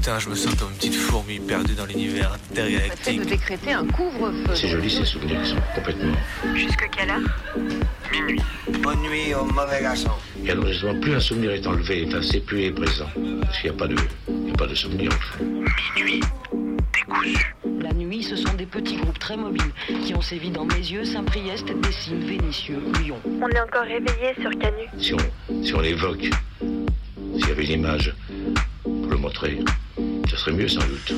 Putain, je me sens comme une petite fourmi perdue dans l'univers intergalactique. de décréter un couvre-feu. C'est joli ces souvenirs qui sont complètement. Jusque quelle heure? Minuit. Bonne nuit au mauvais garçon. Et alors justement, plus un souvenir est enlevé, enfin, c'est plus est présent. Parce qu'il n'y a pas de, il y a pas de souvenir en fait. Minuit. Décousu. La nuit, ce sont des petits groupes très mobiles qui ont sévi dans mes yeux, Saint-Priest, Dessines, Vénissieux, Lyon. On est encore réveillé sur Canu. Si on, si on l'évoque, s'il y avait une image pour le montrer, ce serait mieux sans doute.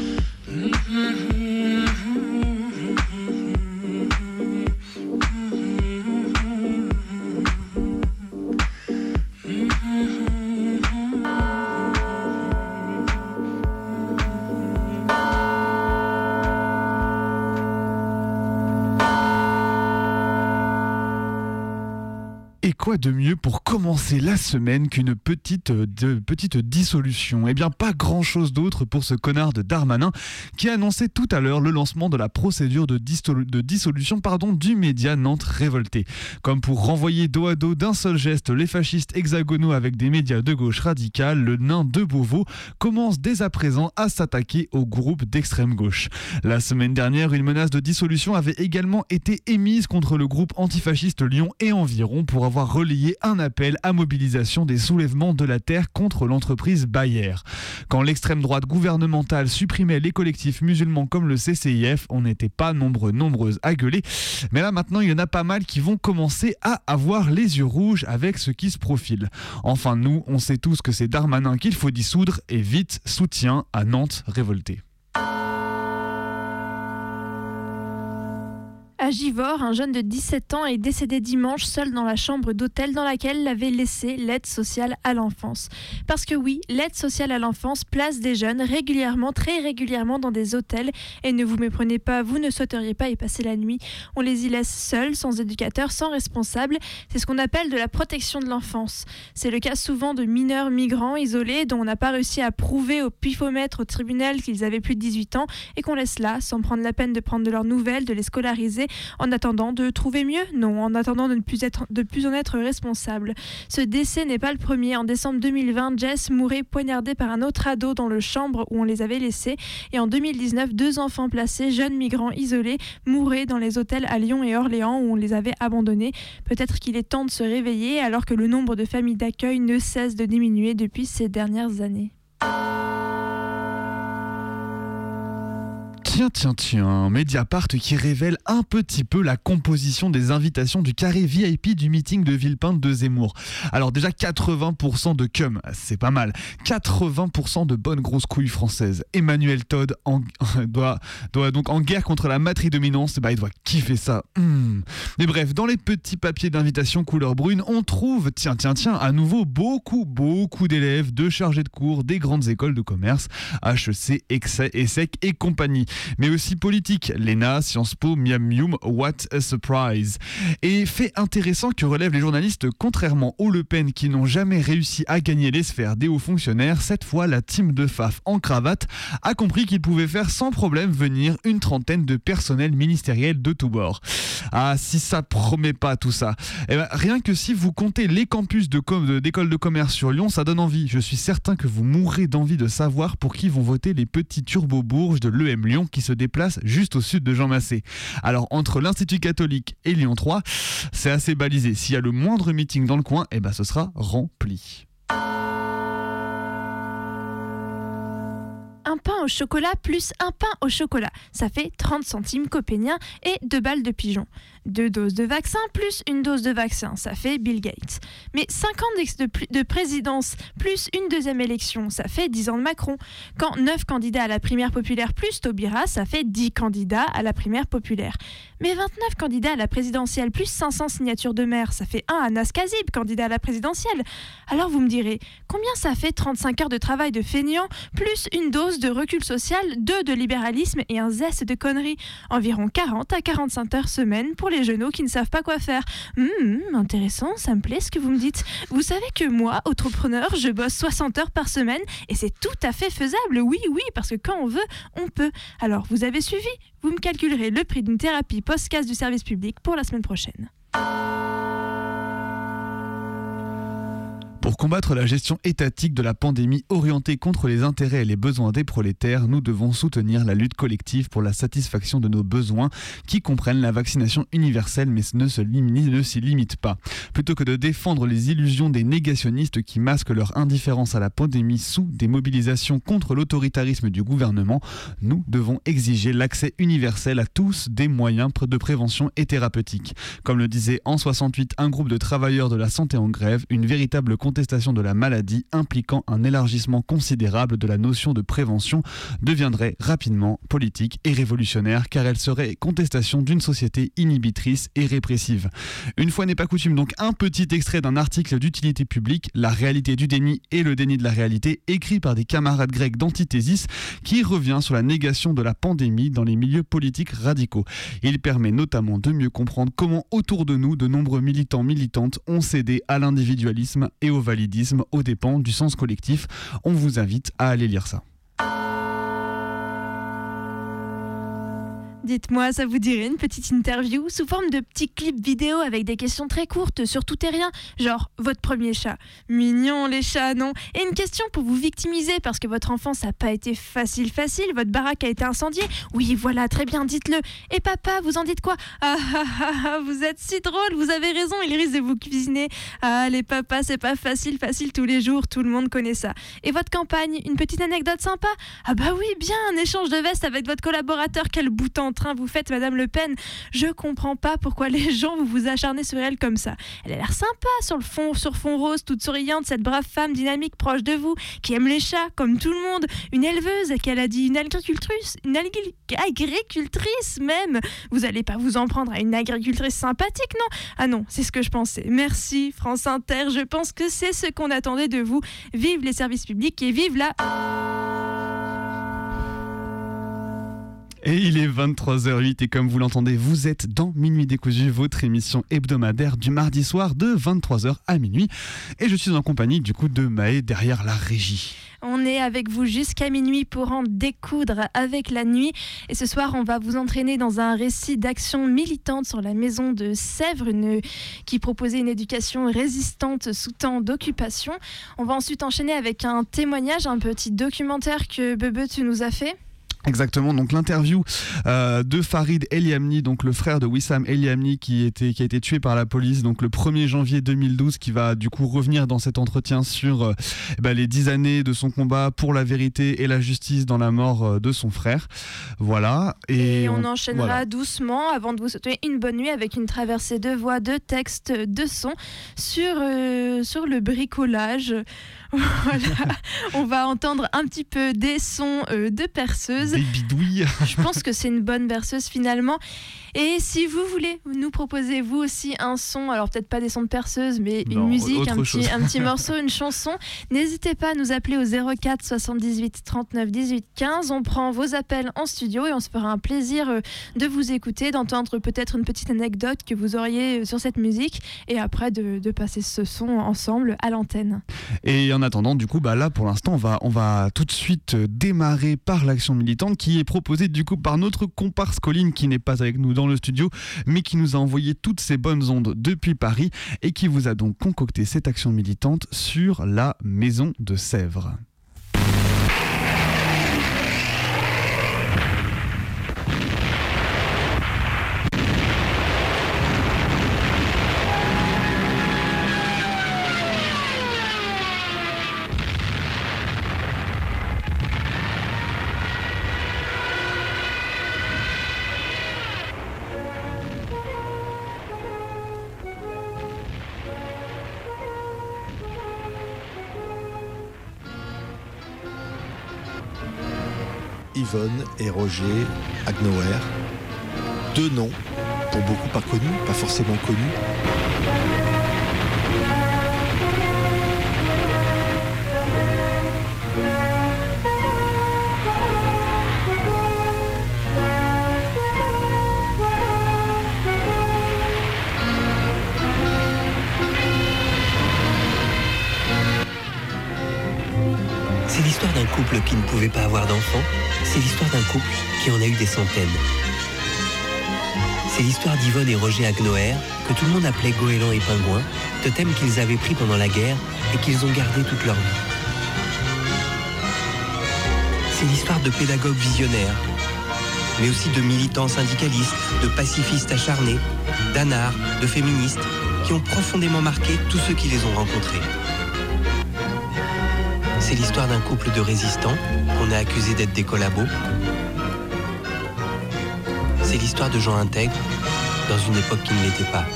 Commencer la semaine qu'une petite, euh, petite dissolution Eh bien, pas grand chose d'autre pour ce connard de Darmanin qui a annoncé tout à l'heure le lancement de la procédure de dissolution pardon, du média Nantes révolté. Comme pour renvoyer dos à dos d'un seul geste les fascistes hexagonaux avec des médias de gauche radicale, le nain de Beauvau commence dès à présent à s'attaquer au groupe d'extrême gauche. La semaine dernière, une menace de dissolution avait également été émise contre le groupe antifasciste Lyon et environ pour avoir relayé un appel à mobilisation des soulèvements de la terre contre l'entreprise Bayer. Quand l'extrême droite gouvernementale supprimait les collectifs musulmans comme le CCIF, on n'était pas nombreux, nombreuses à gueuler. Mais là maintenant, il y en a pas mal qui vont commencer à avoir les yeux rouges avec ce qui se profile. Enfin, nous, on sait tous que c'est Darmanin qu'il faut dissoudre et vite soutien à Nantes révoltée. À Givors, un jeune de 17 ans est décédé dimanche seul dans la chambre d'hôtel dans laquelle l'avait laissé l'aide sociale à l'enfance. Parce que oui, l'aide sociale à l'enfance place des jeunes régulièrement, très régulièrement dans des hôtels. Et ne vous méprenez pas, vous ne souhaiteriez pas y passer la nuit. On les y laisse seuls, sans éducateur, sans responsable. C'est ce qu'on appelle de la protection de l'enfance. C'est le cas souvent de mineurs migrants isolés dont on n'a pas réussi à prouver au pifomètre au tribunal qu'ils avaient plus de 18 ans et qu'on laisse là sans prendre la peine de prendre de leurs nouvelles, de les scolariser en attendant de trouver mieux Non, en attendant de ne plus, plus en être responsable. Ce décès n'est pas le premier. En décembre 2020, Jess mourait poignardée par un autre ado dans le chambre où on les avait laissés. Et en 2019, deux enfants placés, jeunes migrants isolés, mouraient dans les hôtels à Lyon et Orléans où on les avait abandonnés. Peut-être qu'il est temps de se réveiller alors que le nombre de familles d'accueil ne cesse de diminuer depuis ces dernières années. Tiens, tiens, tiens, Mediapart qui révèle un petit peu la composition des invitations du carré VIP du meeting de Villepinte de Zemmour. Alors déjà 80% de cum, c'est pas mal. 80% de bonnes grosses couilles françaises. Emmanuel Todd doit, donc en guerre contre la matrie dominance, bah il doit kiffer ça. Hmm. Mais bref, dans les petits papiers d'invitation couleur brune, on trouve, tiens, tiens, tiens, à nouveau beaucoup, beaucoup d'élèves, de chargés de cours des grandes écoles de commerce, HEC, ESSEC et compagnie mais aussi politique. L'ENA, Sciences Po, Miam Mium, what a surprise. Et fait intéressant que relèvent les journalistes, contrairement aux Le Pen qui n'ont jamais réussi à gagner les sphères des hauts fonctionnaires, cette fois la team de FAF en cravate a compris qu'il pouvait faire sans problème venir une trentaine de personnels ministériels de tous bords. Ah, si ça promet pas tout ça. Eh ben, rien que si vous comptez les campus d'école de commerce sur Lyon, ça donne envie. Je suis certain que vous mourrez d'envie de savoir pour qui vont voter les petits turbo-bourges de l'EM Lyon qui se déplacent juste au sud de Jean Massé. Alors, entre l'Institut catholique et Lyon 3, c'est assez balisé. S'il y a le moindre meeting dans le coin, eh ben, ce sera rempli. Un pain au chocolat plus un pain au chocolat, ça fait 30 centimes copéniens et 2 balles de pigeon. Deux doses de vaccin plus une dose de vaccin, ça fait Bill Gates. Mais 5 ans de, présidence plus une deuxième élection, ça fait 10 ans de Macron. Quand 9 candidats à la primaire populaire plus Taubira, ça fait 10 candidats à la primaire populaire. Mais 29 candidats à la présidentielle plus 500 signatures de maire, ça fait 1 à Naskazib, candidat à la présidentielle. Alors vous me direz, combien ça fait 35 heures de travail de feignant plus une dose de recul social, 2 de libéralisme et un zeste de conneries? Environ 40 à 45 heures semaine pour les genoux qui ne savent pas quoi faire. Hum, intéressant, ça me plaît ce que vous me dites. Vous savez que moi, entrepreneur, je bosse 60 heures par semaine et c'est tout à fait faisable. Oui, oui, parce que quand on veut, on peut. Alors, vous avez suivi? Vous me calculerez le prix d'une thérapie post-casse du service public pour la semaine prochaine. Pour combattre la gestion étatique de la pandémie orientée contre les intérêts et les besoins des prolétaires, nous devons soutenir la lutte collective pour la satisfaction de nos besoins qui comprennent la vaccination universelle mais ne se limite, s'y limite pas. Plutôt que de défendre les illusions des négationnistes qui masquent leur indifférence à la pandémie sous des mobilisations contre l'autoritarisme du gouvernement, nous devons exiger l'accès universel à tous des moyens de prévention et thérapeutique. Comme le disait en 68 un groupe de travailleurs de la santé en grève, une véritable contestation de la maladie impliquant un élargissement considérable de la notion de prévention deviendrait rapidement politique et révolutionnaire car elle serait contestation d'une société inhibitrice et répressive. Une fois n'est pas coutume, donc un petit extrait d'un article d'utilité publique, La réalité du déni et le déni de la réalité, écrit par des camarades grecs d'Antithésis, qui revient sur la négation de la pandémie dans les milieux politiques radicaux. Il permet notamment de mieux comprendre comment autour de nous de nombreux militants militantes ont cédé à l'individualisme et au validisme aux dépens du sens collectif. On vous invite à aller lire ça. Dites-moi, ça vous dirait une petite interview sous forme de petits clips vidéo avec des questions très courtes sur tout et rien, genre votre premier chat. Mignon les chats, non? Et une question pour vous victimiser parce que votre enfance n'a pas été facile facile, votre baraque a été incendiée. Oui, voilà, très bien, dites-le. Et papa, vous en dites quoi? Ah, ah, ah, ah, vous êtes si drôle, vous avez raison, il risque de vous cuisiner. Ah, les papas, c'est pas facile facile tous les jours, tout le monde connaît ça. Et votre campagne, une petite anecdote sympa? Ah bah oui, bien, un échange de veste avec votre collaborateur, quel bouton train vous faites, Madame Le Pen. Je comprends pas pourquoi les gens vous vous acharnez sur elle comme ça. Elle a l'air sympa sur le fond, sur fond rose, toute souriante, cette brave femme dynamique proche de vous, qui aime les chats comme tout le monde, une éleveuse, qu'elle a dit une agricultrice, une agricultrice même. Vous allez pas vous en prendre à une agricultrice sympathique, non? Ah non, c'est ce que je pensais. Merci France Inter, je pense que c'est ce qu'on attendait de vous. Vive les services publics et vive la... Et il est 23h08 et comme vous l'entendez, vous êtes dans Minuit décousu, votre émission hebdomadaire du mardi soir de 23h à minuit. Et je suis en compagnie du coup de Maë derrière la régie. On est avec vous jusqu'à minuit pour en découdre avec la nuit. Et ce soir, on va vous entraîner dans un récit d'action militante sur la maison de Sèvres, qui proposait une éducation résistante sous temps d'occupation. On va ensuite enchaîner avec un témoignage, un petit documentaire que Bebe, tu nous as fait. Exactement, donc l'interview euh, de Farid Eliamni, donc le frère de Wissam Eliamni qui, était, qui a été tué par la police donc le 1er janvier 2012, qui va du coup revenir dans cet entretien sur euh, bah, les dix années de son combat pour la vérité et la justice dans la mort euh, de son frère. Voilà. Et, on, enchaînera doucement avant de vous souhaiter une bonne nuit avec une traversée de voix, de textes, de sons sur, sur le bricolage. Voilà. On va entendre un petit peu des sons de perceuse. Je pense que c'est une bonne berceuse finalement. Et si vous voulez nous proposer vous aussi un son, alors peut-être pas des sons de perceuse, mais une musique, un petit, chose. un petit morceau, une chanson, n'hésitez pas à nous appeler au 04 78 39 18 15. On prend vos appels en studio et on se fera un plaisir euh, de vous écouter, d'entendre peut-être une petite anecdote que vous auriez euh, sur cette musique et après de, de passer ce son ensemble à l'antenne. Et en attendant, du coup, bah là, pour l'instant, on va, on va tout de suite euh, démarrer par l'action militante qui est proposée du coup par notre comparse Colline qui n'est pas avec nous dans le studio, mais qui nous a envoyé toutes ces bonnes ondes depuis Paris et qui vous a donc concocté cette action militante sur la maison de Sèvres. Et Roger Agnauer. Deux noms, pour beaucoup pas connus, pas forcément connus. L'histoire d'un couple qui ne pouvait pas avoir d'enfants. C'est l'histoire d'un couple qui en a eu des centaines. C'est l'histoire d'Yvonne et Roger Agnoer, que tout le monde appelait Goéland et Pingouin, totem qu'ils avaient pris pendant la guerre et qu'ils ont gardé toute leur vie. C'est l'histoire de pédagogues visionnaires, mais aussi de militants syndicalistes, de pacifistes acharnés, d'anards, de féministes, qui ont profondément marqué tous ceux qui les ont rencontrés. C'est l'histoire d'un couple de résistants qu'on a accusé d'être des collabos. C'est l'histoire de gens intègres dans une époque qui ne l'était pas.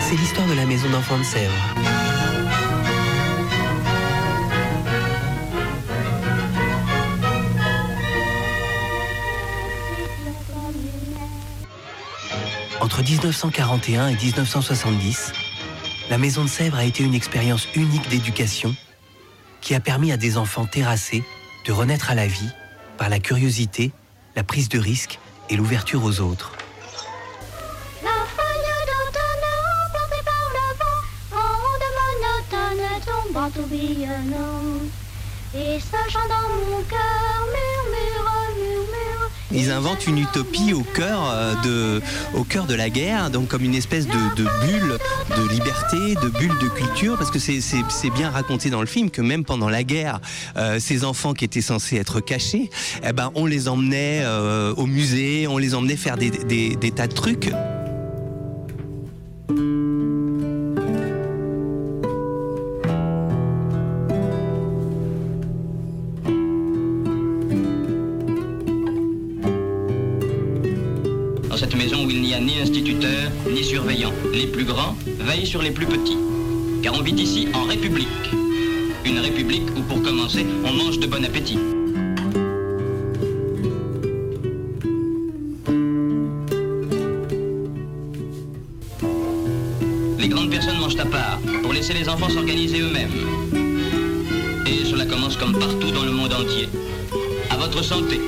C'est l'histoire de la maison d'enfants de Sèvres. Entre 1941 et 1970, la Maison de Sèvres a été une expérience unique d'éducation qui a permis à des enfants terrassés de renaître à la vie par la curiosité, la prise de risque et l'ouverture aux autres. Ils inventent une utopie au cœur euh, de, au cœur de la guerre, donc comme une espèce de, bulle de liberté, de bulle de culture, parce que c'est- bien raconté dans le film que même pendant la guerre, euh, ces enfants qui étaient censés être cachés, eh ben, on les emmenait euh, au musée, on les emmenait faire des tas de trucs. Sur les plus petits. Car on vit ici en république. Une république où, pour commencer, on mange de bon appétit. Les grandes personnes mangent à part, pour laisser les enfants s'organiser eux-mêmes. Et cela commence comme partout dans le monde entier. À votre santé.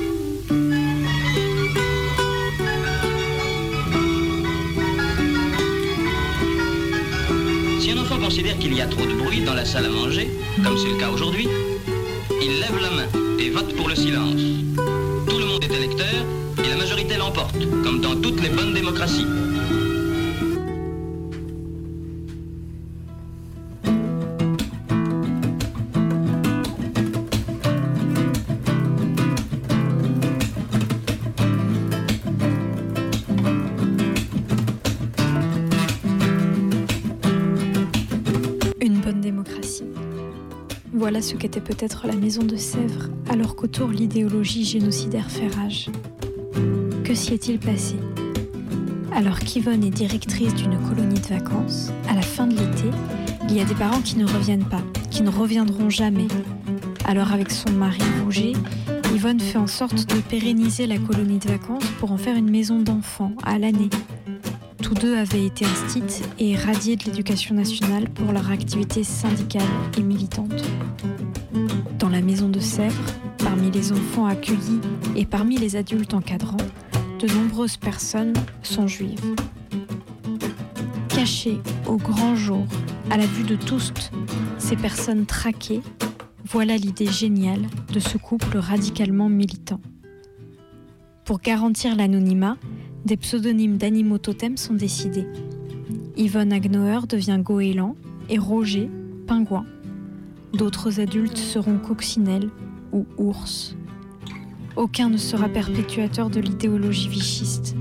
Trop de bruit dans la salle à manger, comme c'est le cas aujourd'hui, il lève la main et vote pour le silence. Tout le monde est électeur et la majorité l'emporte, comme dans toutes les bonnes démocraties. Ce qu'était peut-être la maison de Sèvres, alors qu'autour l'idéologie génocidaire fait rage. Que s'y est-il passé? Alors qu'Yvonne est directrice d'une colonie de vacances, à la fin de l'été, il y a des parents qui ne reviennent pas, qui ne reviendront jamais. Alors avec son mari Rouget, Yvonne fait en sorte de pérenniser la colonie de vacances pour en faire une maison d'enfants à l'année. Tous deux avaient été instits et radiés de l'éducation nationale pour leur activité syndicale et militante. Dans la maison de Sèvres, parmi les enfants accueillis et parmi les adultes encadrants, de nombreuses personnes sont juives. Cachées au grand jour, à la vue de tous, ces personnes traquées, voilà l'idée géniale de ce couple radicalement militant. Pour garantir l'anonymat, des pseudonymes d'animaux totems sont décidés. Yvonne Agnauer devient goéland et Roger, pingouin. D'autres adultes seront coccinelle ou ours. Aucun ne sera perpétuateur de l'idéologie vichiste.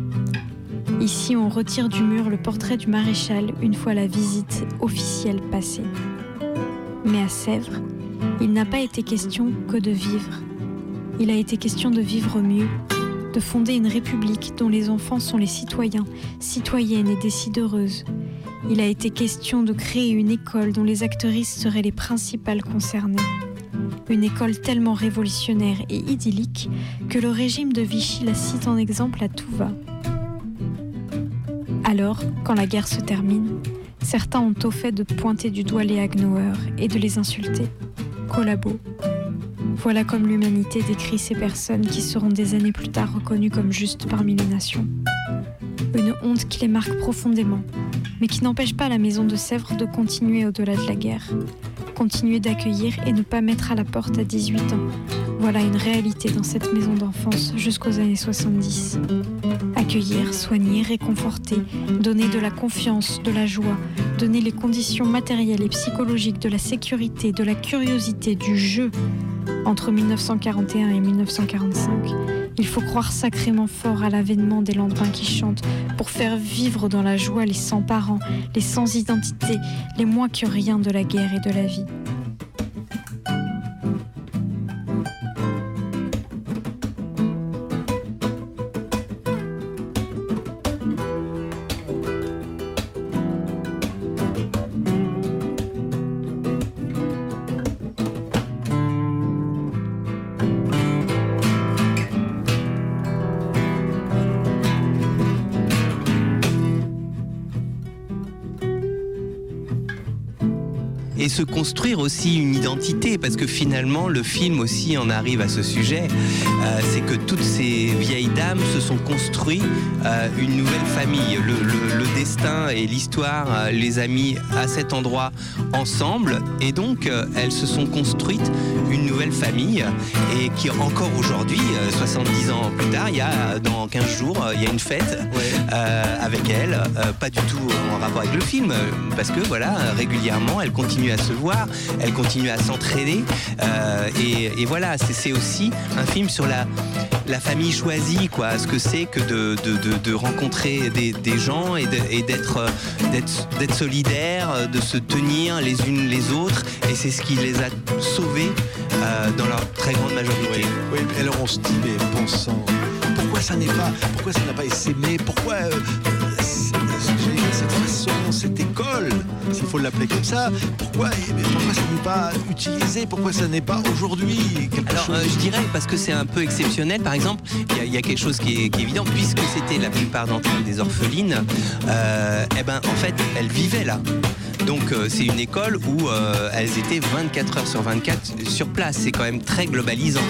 Ici, on retire du mur le portrait du maréchal une fois la visite officielle passée. Mais à Sèvres, il n'a pas été question que de vivre. Il a été question de vivre mieux, de fonder une république dont les enfants sont les citoyens, citoyennes et décideuses. Il a été question de créer une école dont les actrices seraient les principales concernées. Une école tellement révolutionnaire et idyllique que le régime de Vichy la cite en exemple à tout va. Alors, quand la guerre se termine, certains ont au fait de pointer du doigt les Agnauer et de les insulter. Collabos. Voilà comme l'humanité décrit ces personnes qui seront des années plus tard reconnues comme justes parmi les nations. Une honte qui les marque profondément, mais qui n'empêche pas la maison de Sèvres de continuer au-delà de la guerre. continuer d'accueillir et ne pas mettre à la porte à 18 ans. Voilà une réalité dans cette maison d'enfance jusqu'aux années 70. Accueillir, soigner, réconforter, donner de la confiance, de la joie, donner les conditions matérielles et psychologiques de la sécurité, de la curiosité, du jeu. Entre 1941 et 1945, il faut croire sacrément fort à l'avènement des lendemains qui chantent pour faire vivre dans la joie les sans parents, les sans identité, les moins que rien de la guerre et de la vie. Se construire aussi une identité, parce que finalement le film aussi en arrive à ce sujet, euh, c'est que toutes ces vieilles dames se sont construites euh, une nouvelle famille. Le, le- le destin et l'histoire euh, les a mis à cet endroit ensemble, et donc euh, elles se sont construites une nouvelle famille, et qui encore aujourd'hui, euh, 70 ans plus tard, il y a dans 15 jours, il y a une fête avec elles, pas du tout en rapport avec le film, parce que voilà, régulièrement, elles continuent à se voir, elles continuent à s'entraider, euh, et, voilà, c'est aussi un film sur la, famille choisie, quoi, ce que c'est que de, rencontrer des, gens et d'être euh, d'être solidaires, euh, de se tenir les unes les autres, et c'est ce qui les a sauvées euh, dans leur très grande majorité. Oui, et alors on se dit, mais pensant, pourquoi ça n'est pas, pourquoi ça n'a pas essaimé, pourquoi euh, cette façon, cette école, faut l'appeler comme ça, pourquoi, eh pourquoi ça n'est pas utilisé, pourquoi ça n'est pas aujourd'hui? Quelque Alors, chose euh, je dirais parce que c'est un peu exceptionnel. Par exemple, il y a- il y, a quelque chose qui est, qui est évident, puisque c'était la plupart d'entre elles des orphelines. euh, eh ben, en fait, elles vivaient là. Donc, euh, c'est une école où euh, elles étaient 24 heures sur 24 sur place. C'est quand même très globalisant.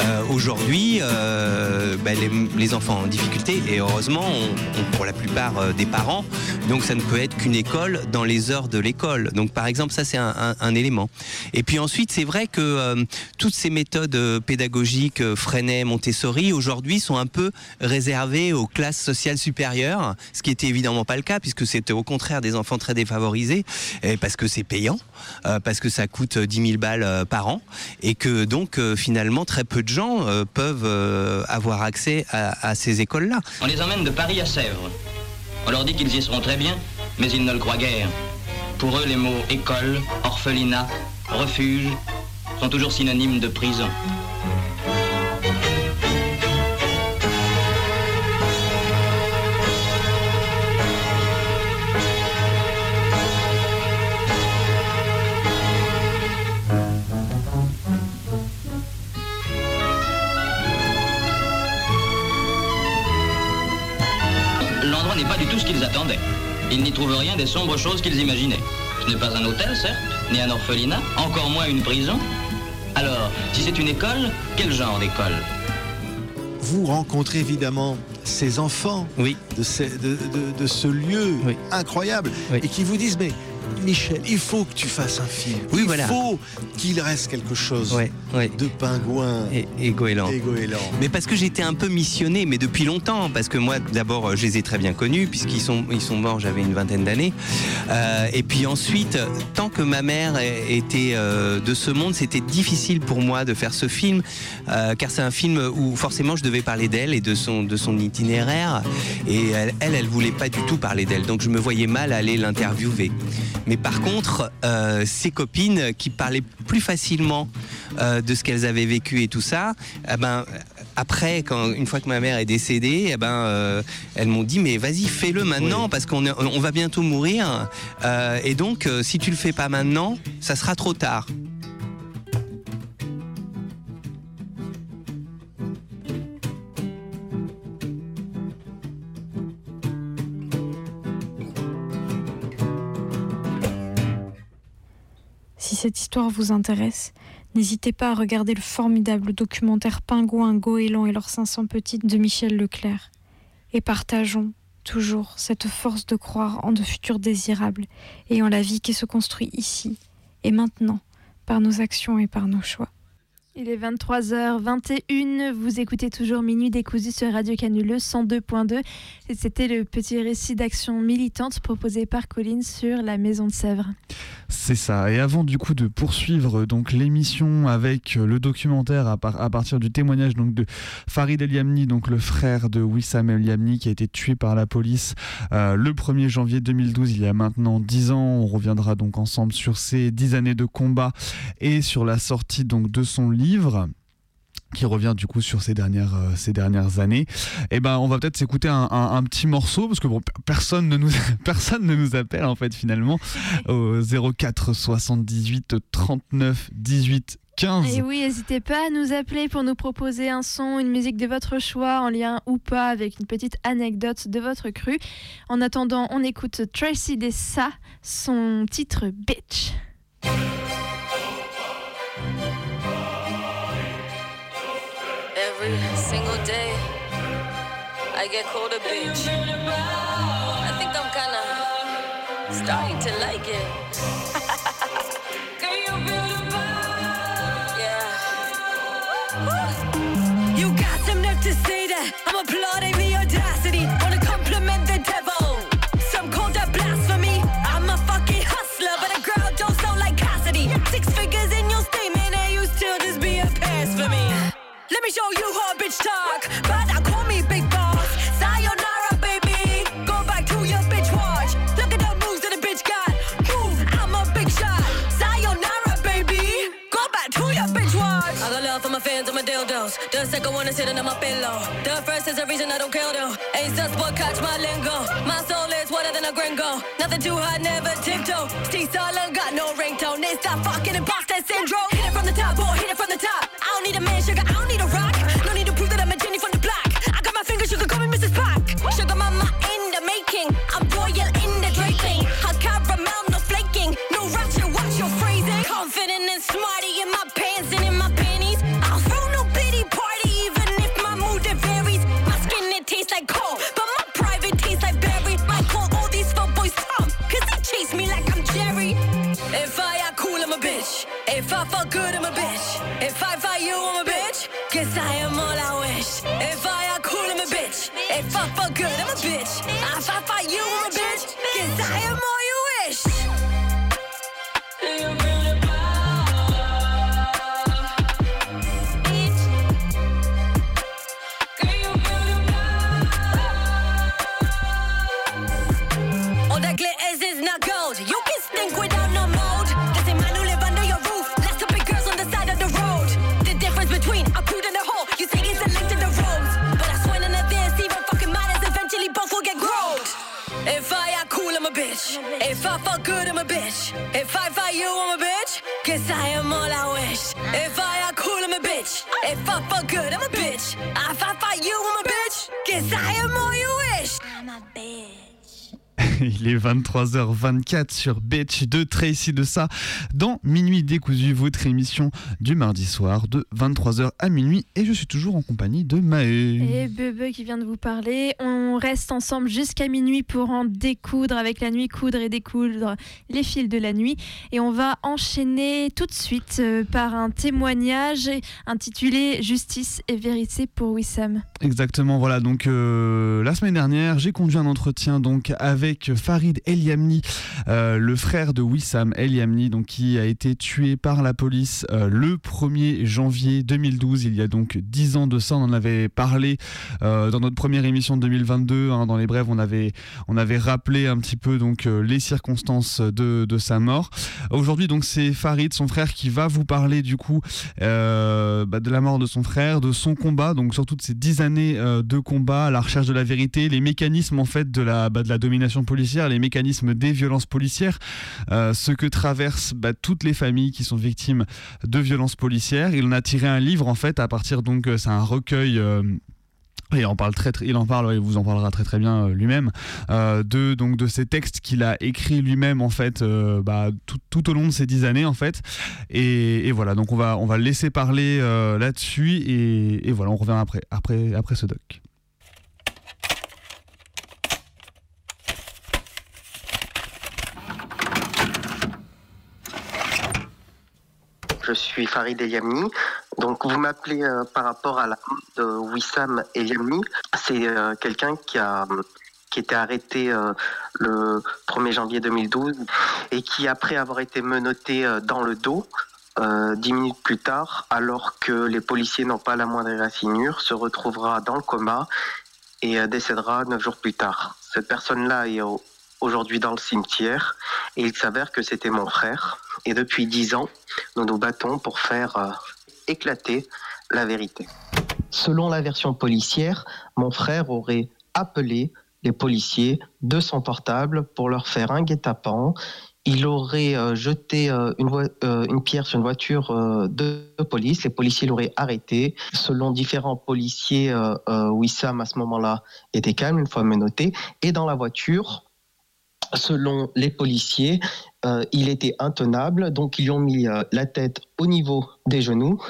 Euh, Aujourd'hui, euh, ben, les, les enfants en difficulté, et heureusement, ont, ont pour la plupart euh, des parents. Donc, ça ne peut être qu'une école dans les heures de l'école. Donc, par exemple, ça, c'est un, un- un élément. Et puis ensuite, c'est vrai que euh, toutes ces méthodes euh, pédagogiques, euh, Freinet, Montessori, aujourd'hui sont un peu réservées aux classes sociales supérieures, ce qui était évidemment pas le cas, puisque c'était au contraire des enfants très défavorisés, et parce que c'est payant, parce que ça coûte euh, 10 000 balles par an, et que donc finalement très peu de gens euh, peuvent euh, avoir accès à, à ces écoles-là. On les emmène de Paris à Sèvres. On leur dit qu'ils y seront très bien, mais ils ne le croient guère. Pour eux, les mots école, orphelinat, refuge sont toujours synonymes de prison. N'est pas du tout ce qu'ils attendaient. Ils n'y trouvent rien des sombres choses qu'ils imaginaient. Ce n'est pas un hôtel, certes, ni un orphelinat, encore moins une prison. Alors, si c'est une école, quel genre d'école? Vous rencontrez évidemment ces enfants de, ces- de- de- de ce lieu incroyable et qui vous disent mais Michel, il faut que tu fasses un film. Oui, il voilà. faut qu'il reste quelque chose de pingouin et, et goéland. et goéland. Mais parce que j'étais un peu missionné, mais depuis longtemps, parce que moi, d'abord, euh, je les ai très bien connus, puisqu'ils sont, ils sont morts, j'avais une vingtaine d'années. Euh, et puis ensuite, tant que ma mère était euh, de ce monde, c'était difficile pour moi de faire ce film, euh, car c'est un film où forcément je devais parler d'elle et de son, de son itinéraire. Et elle, elle, elle voulait pas du tout parler d'elle, donc je me voyais mal aller l'interviewer. Mais par contre, euh, ses copines qui parlaient plus facilement euh, de ce qu'elles avaient vécu et tout ça, eh ben, après, quand, une fois que ma mère est décédée, eh ben, euh, elles m'ont dit mais vas-y fais-le maintenant parce qu'on on va bientôt mourir Euh, et donc si tu le fais pas maintenant, ça sera trop tard. Cette histoire vous intéresse, n'hésitez pas à regarder le formidable documentaire Pingouin, Goéland et leurs 500 petites de Michel Leclerc. Et partageons toujours cette force de croire en de futurs désirables et en la vie qui se construit ici et maintenant, par nos actions et par nos choix. Il est 23h21, vous écoutez toujours Minuit décousu sur Radio Canule 102.2 et c'était le petit récit d'action militante proposé par Colline sur la Maison de Sèvres. C'est ça. Et avant du coup de poursuivre donc l'émission avec le documentaire à, à, partir du témoignage donc de Farid El Yamni, donc le frère de Wissam El Yamni qui a été tué par la police euh, le 1er janvier 2012, il y a maintenant 10 ans. On reviendra donc ensemble sur ces 10 années de combat et sur la sortie donc de son livre qui revient du coup sur ces dernières, euh, ces dernières années. Et eh ben on va peut-être s'écouter un, un, petit morceau parce que bon personne ne nous personne ne nous appelle en fait finalement au 04 78 39 18 15. Et oui, n'hésitez pas à nous appeler pour nous proposer un son, une musique de votre choix, en lien ou pas avec une petite anecdote de votre cru. En attendant, on écoute Tracy Dessa, son titre Bitch. Every single day. I get called a bitch. I think I'm kinda starting to like it. yeah. You got some nerve to say that. I'm applauding the audacity. Me show you how a bitch talk. But now call me big boss. Sayonara, baby. Go back to your bitch watch. Look at the moves that a bitch got. Move, I'm a big shot. Sayonara, baby. Go back to your bitch watch. I got love for my fans and my dildos. The second one is sitting on my pillow. The first is the reason I don't kill though. Ain't just but catch my lingo. My soul is wetter than a gringo. Nothing too hot, never tiptoe. Stay silent, got no ringtone. It's that fucking imposter syndrome. Hit it from the top, boy, hit it from the top. I don't need a man, sugar, I don't need a I fuck good, I'm a bitch. If I fight you, I'm a bitch. Guess I am all I wish. If I act cool, I'm a bitch. If I fuck good, I'm a bitch. If I fight you, I'm a bitch. Guess I am all Il est 23h24 sur Bitch de Tracy de ça dans Minuit décousu, votre émission du mardi soir de 23h à minuit et je suis toujours en compagnie de Maë. Et Bebe qui vient de vous parler. On reste ensemble jusqu'à minuit pour en découdre avec la nuit, coudre et découdre les fils de la nuit. Et on va enchaîner tout de suite euh, par un témoignage intitulé Justice et vérité pour Wissam. Exactement, voilà. Donc euh, la semaine dernière, j'ai conduit un entretien donc avec Farid El Yamni, euh, le frère de Wissam El Yamni, donc qui a été tué par la police euh, le 1er janvier 2012. Il y a donc 10 ans de ça. On en avait parlé euh, dans notre première émission de 2022. hein. dans les brèves, on avait on avait rappelé un petit peu donc les circonstances de, sa mort. Aujourd'hui, donc c'est Farid, son frère, qui va vous parler du coup bah, de la mort de son frère, de son combat, donc surtout de ces dix années de combat la recherche de la vérité, les mécanismes en fait de la, bah, de la domination policière, les mécanismes des violences policières, euh, ce que traversent bah, toutes les familles qui sont victimes de violences policières. Il en a tiré un livre en fait à partir donc euh, c'est un recueil. euh, et en parle très, il en parle, ouais, il vous en parlera très très bien lui-même de donc de ces textes qu'il a écrits lui-même en fait bah, tout, au long de ces dix années en fait et, voilà donc on va on va laisser parler là-dessus et, et voilà on revient après après après ce doc. Je suis Farid Eliamni. Donc vous m'appelez euh, par rapport à la Wissam Eliamni. C'est euh, quelqu'un qui a qui était arrêté euh, le 1er janvier 2012 et qui après avoir été menotté dans le dos dix minutes plus tard, alors que les policiers n'ont pas la moindre égratignure, se retrouvera dans le coma et décédera neuf jours plus tard. Cette personne-là est au- aujourd'hui dans le cimetière et il s'avère que c'était mon frère. Et depuis dix ans, nous nous battons pour faire euh, éclater la vérité. Selon la version policière, mon frère aurait appelé les policiers de son portable pour leur faire un guet-apens. Il aurait euh, jeté euh, une, pierre sur une voiture de, de police. Les policiers l'auraient arrêté. Selon différents policiers, Wissam à ce moment-là était calme une fois menotté. Et dans la voiture, selon les policiers, euh, il était intenable. Donc ils lui ont mis euh, la tête au niveau des genoux.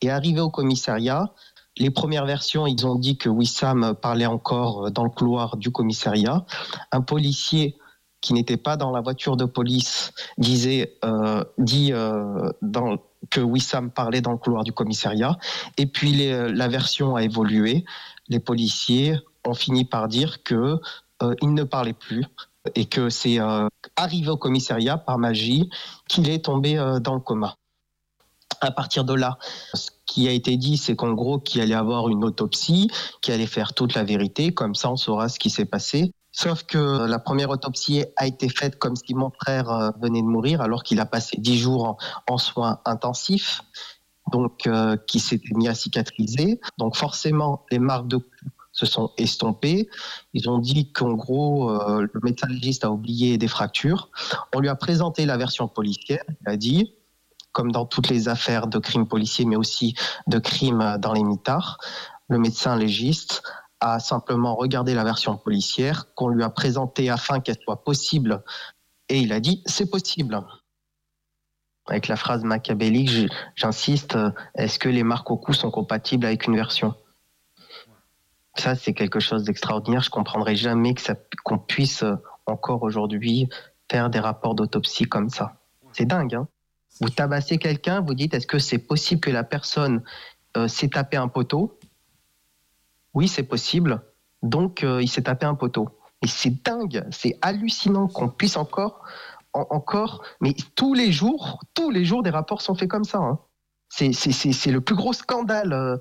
Et arrivé au commissariat, les premières versions, ils ont dit que Wissam parlait encore dans le couloir du commissariat. Un policier qui n'était pas dans la voiture de police disait euh, dit euh, que Wissam parlait dans le couloir du commissariat. Et puis la version a évolué. Les policiers ont fini par dire que euh, il ne parlait plus et que c'est euh, arrivé au commissariat par magie qu'il est tombé euh, dans le coma. À partir de là, ce qui a été dit, c'est qu'en gros, qu'il allait avoir une autopsie, qu'il allait faire toute la vérité, comme ça on saura ce qui s'est passé. Sauf que la première autopsie a été faite comme si mon frère euh, venait de mourir, alors qu'il a passé dix jours en, soins intensifs, donc euh, qui s'était mis à cicatriser. Donc forcément, les marques de se sont estompées. Ils ont dit qu'en gros, euh, le médecin légiste a oublié des fractures. On lui a présenté la version policière. Il a dit, comme dans toutes les affaires de crimes policiers, mais aussi de crimes dans les mitards, le médecin légiste a simplement regardé la version policière qu'on lui a présentée afin qu'elle soit possible. Et il a dit, c'est possible. Avec la phrase machiavélique, j'insiste, euh, est-ce que les marques au cou sont compatibles avec une version? Ça, c'est quelque chose d'extraordinaire. Je comprendrai jamais que ça- qu'on puisse euh, encore aujourd'hui faire des rapports d'autopsie comme ça. C'est dingue. Hein vous tabassez quelqu'un, vous dites est-ce que c'est possible que la personne euh, s'est tapé un poteau? Oui, c'est possible. Donc, euh, il s'est tapé un poteau. Et c'est dingue, c'est hallucinant qu'on puisse encore, en- encore, mais tous les jours, tous les jours, des rapports sont faits comme ça. hein. C'est- le plus gros scandale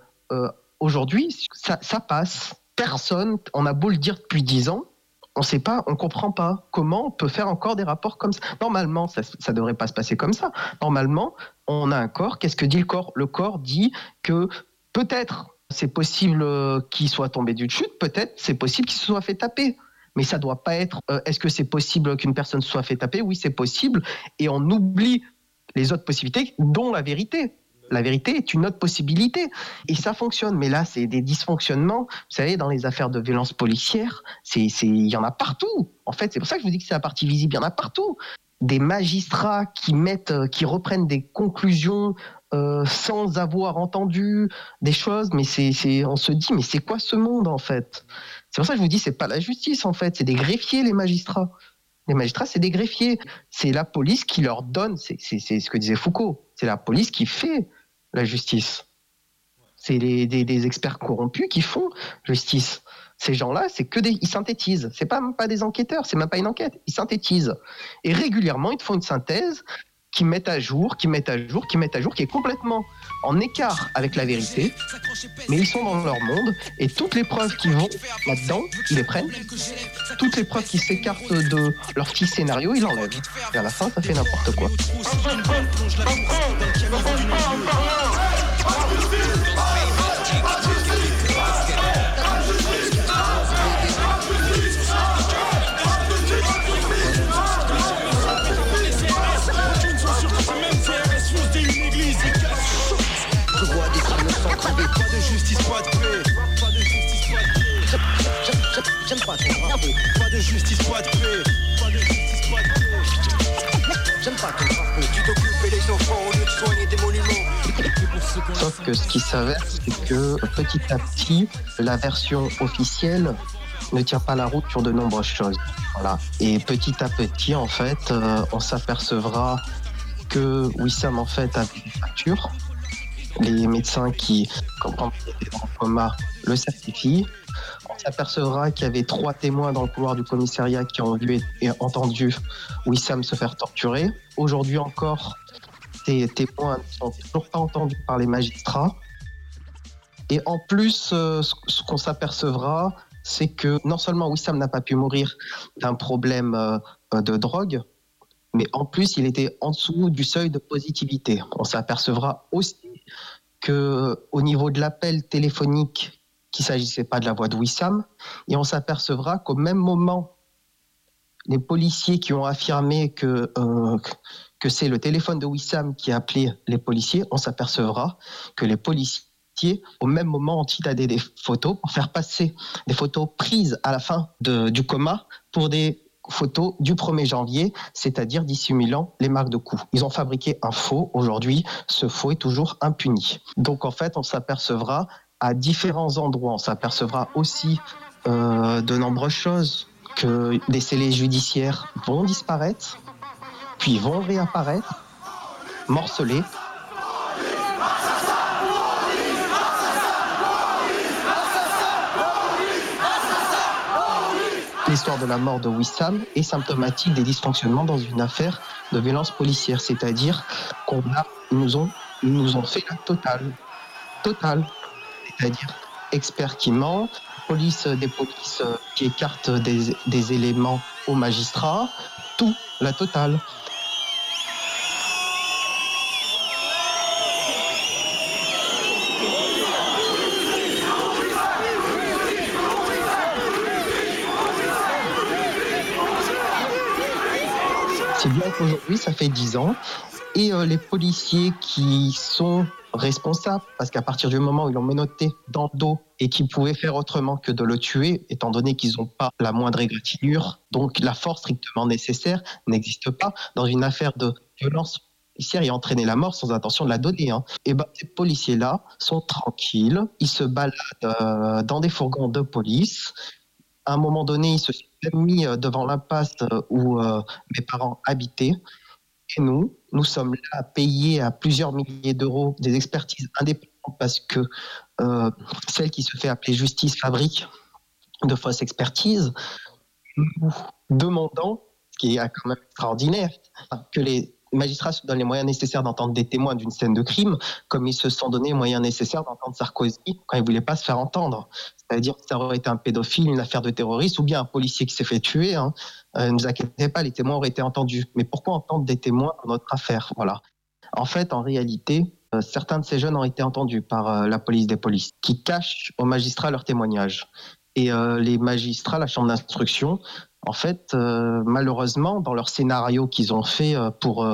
aujourd'hui. Ça, passe. Personne, on a beau le dire depuis dix ans, on ne sait pas, on comprend pas comment on peut faire encore des rapports comme ça. Normalement, ça ne devrait pas se passer comme ça. Normalement, on a un corps. Qu'est-ce que dit le corps? Le corps dit que peut-être c'est possible euh, qu'il soit tombé d'une chute, peut-être c'est possible qu'il se soit fait taper. Mais ça doit pas être. euh, Est-ce que c'est possible qu'une personne se soit fait taper? Oui, c'est possible. Et on oublie les autres possibilités, dont la vérité. La vérité est une autre possibilité. Et ça fonctionne. Mais là, c'est des dysfonctionnements. Vous savez, dans les affaires de violence policière, il y en a partout. En fait, c'est pour ça que je vous dis que c'est la partie visible. Il y en a partout. Des magistrats qui mettent, euh, qui reprennent des conclusions euh, sans avoir entendu des choses. Mais c'est, on se dit, mais c'est quoi ce monde en fait? C'est pour ça que je vous dis, c'est pas la justice en fait. C'est des greffiers les magistrats. Les magistrats, c'est des greffiers. C'est la police qui leur donne. C'est ce que disait Foucault. C'est la police qui fait la justice. C'est des, experts corrompus qui font justice. Ces gens-là, c'est que des, ils synthétisent. C'est pas pas des enquêteurs, c'est même pas une enquête. Ils synthétisent. Et régulièrement, ils font une synthèse qui mettent à jour, qui mettent à jour, qui mettent à jour, qui est complètement en écart avec la vérité. Mais ils sont dans leur monde et toutes les preuves qui vont là-dedans, ils les prennent. Toutes les preuves qui s'écartent de leur petit scénario, ils l'enlèvent. Et à la fin, ça fait n'importe quoi. Justice, pas de paix. Pas de justice, pas de paix. J'aime pas ton drapeau. Tu t'occupes les enfants au lieu de soigner des monuments. Sauf que ce qui s'avère, c'est que petit à petit, la version officielle ne tient pas la route sur de nombreuses choses. Voilà. Et petit à petit, en fait, euh, on s'apercevra que Wissam en fait avait des fractures. Les médecins qui, quand il était en coma, le certifient. On s'apercevra qu'il y avait trois témoins dans le couloir du commissariat qui ont vu et entendu Wissam se faire torturer. Aujourd'hui encore, ces témoins ne sont toujours pas entendus par les magistrats. Et en plus, euh, ce qu'on s'apercevra, c'est que non seulement Wissam n'a pas pu mourir d'un problème euh, de drogue, mais en plus, il était en dessous du seuil de positivité. On s'apercevra aussi que au niveau de l'appel téléphonique, qu'il s'agissait pas de la voix de Wissam, et on s'apercevra qu'au même moment, les policiers qui ont affirmé que euh, que c'est le téléphone de Wissam qui a appelé les policiers, on s'apercevra que les policiers, au même moment, ont idadé des photos pour faire passer des photos prises à la fin du coma pour des photos du 1er janvier, c'est-à-dire dissimulant les marques de coups. Ils ont fabriqué un faux. Aujourd'hui, ce faux est toujours impuni. Donc, en fait, on s'apercevra à différents endroits. On s'apercevra aussi euh, de nombreuses choses que des scellés judiciaires vont disparaître, puis vont réapparaître, morcelés. L'histoire de la mort de Wissam est symptomatique des dysfonctionnements dans une affaire de violence policière, c'est-à-dire qu'on nous nous ont fait la totale, totale, c'est-à-dire experts qui ment, police des polices qui écartent des, éléments aux magistrats, tout, la totale. C'est bien qu'aujourd'hui, ça fait 10 ans. Et euh, les policiers qui sont responsables, parce qu'à partir du moment où ils l'ont menotté dans le dos et qu'ils pouvaient faire autrement que de le tuer, étant donné qu'ils n'ont pas la moindre égratignure, donc la force strictement nécessaire n'existe pas dans une affaire de violence policière et entraîner la mort sans intention de la donner. Hein. Et ben, ces policiers-là sont tranquilles, ils se baladent euh, dans des fourgons de police. À un moment donné, ils se sont mis euh, devant l'impasse euh, où mes parents habitaient. Et nous, nous sommes là à payer à plusieurs milliers d'euros des expertises indépendantes parce que euh, celle qui se fait appeler justice fabrique de fausses expertises, nous demandant, ce qui est quand même extraordinaire, que les magistrats se donnent les moyens nécessaires d'entendre des témoins d'une scène de crime, comme ils se sont donné les moyens nécessaires d'entendre Sarkozy quand il ne voulait pas se faire entendre. C'est-à-dire que ça aurait été un pédophile, une affaire de terroriste, ou bien un policier qui s'est fait tuer. Hein. Euh, ne vous inquiétez pas, les témoins auraient été entendus. Mais pourquoi entendre des témoins dans notre affaire? Voilà. En fait, en réalité, euh, certains de ces jeunes ont été entendus par euh, la police des polices, qui cachent aux magistrats leurs témoignages. Et les magistrats, la chambre d'instruction, en fait, malheureusement, dans leur scénario qu'ils ont fait pour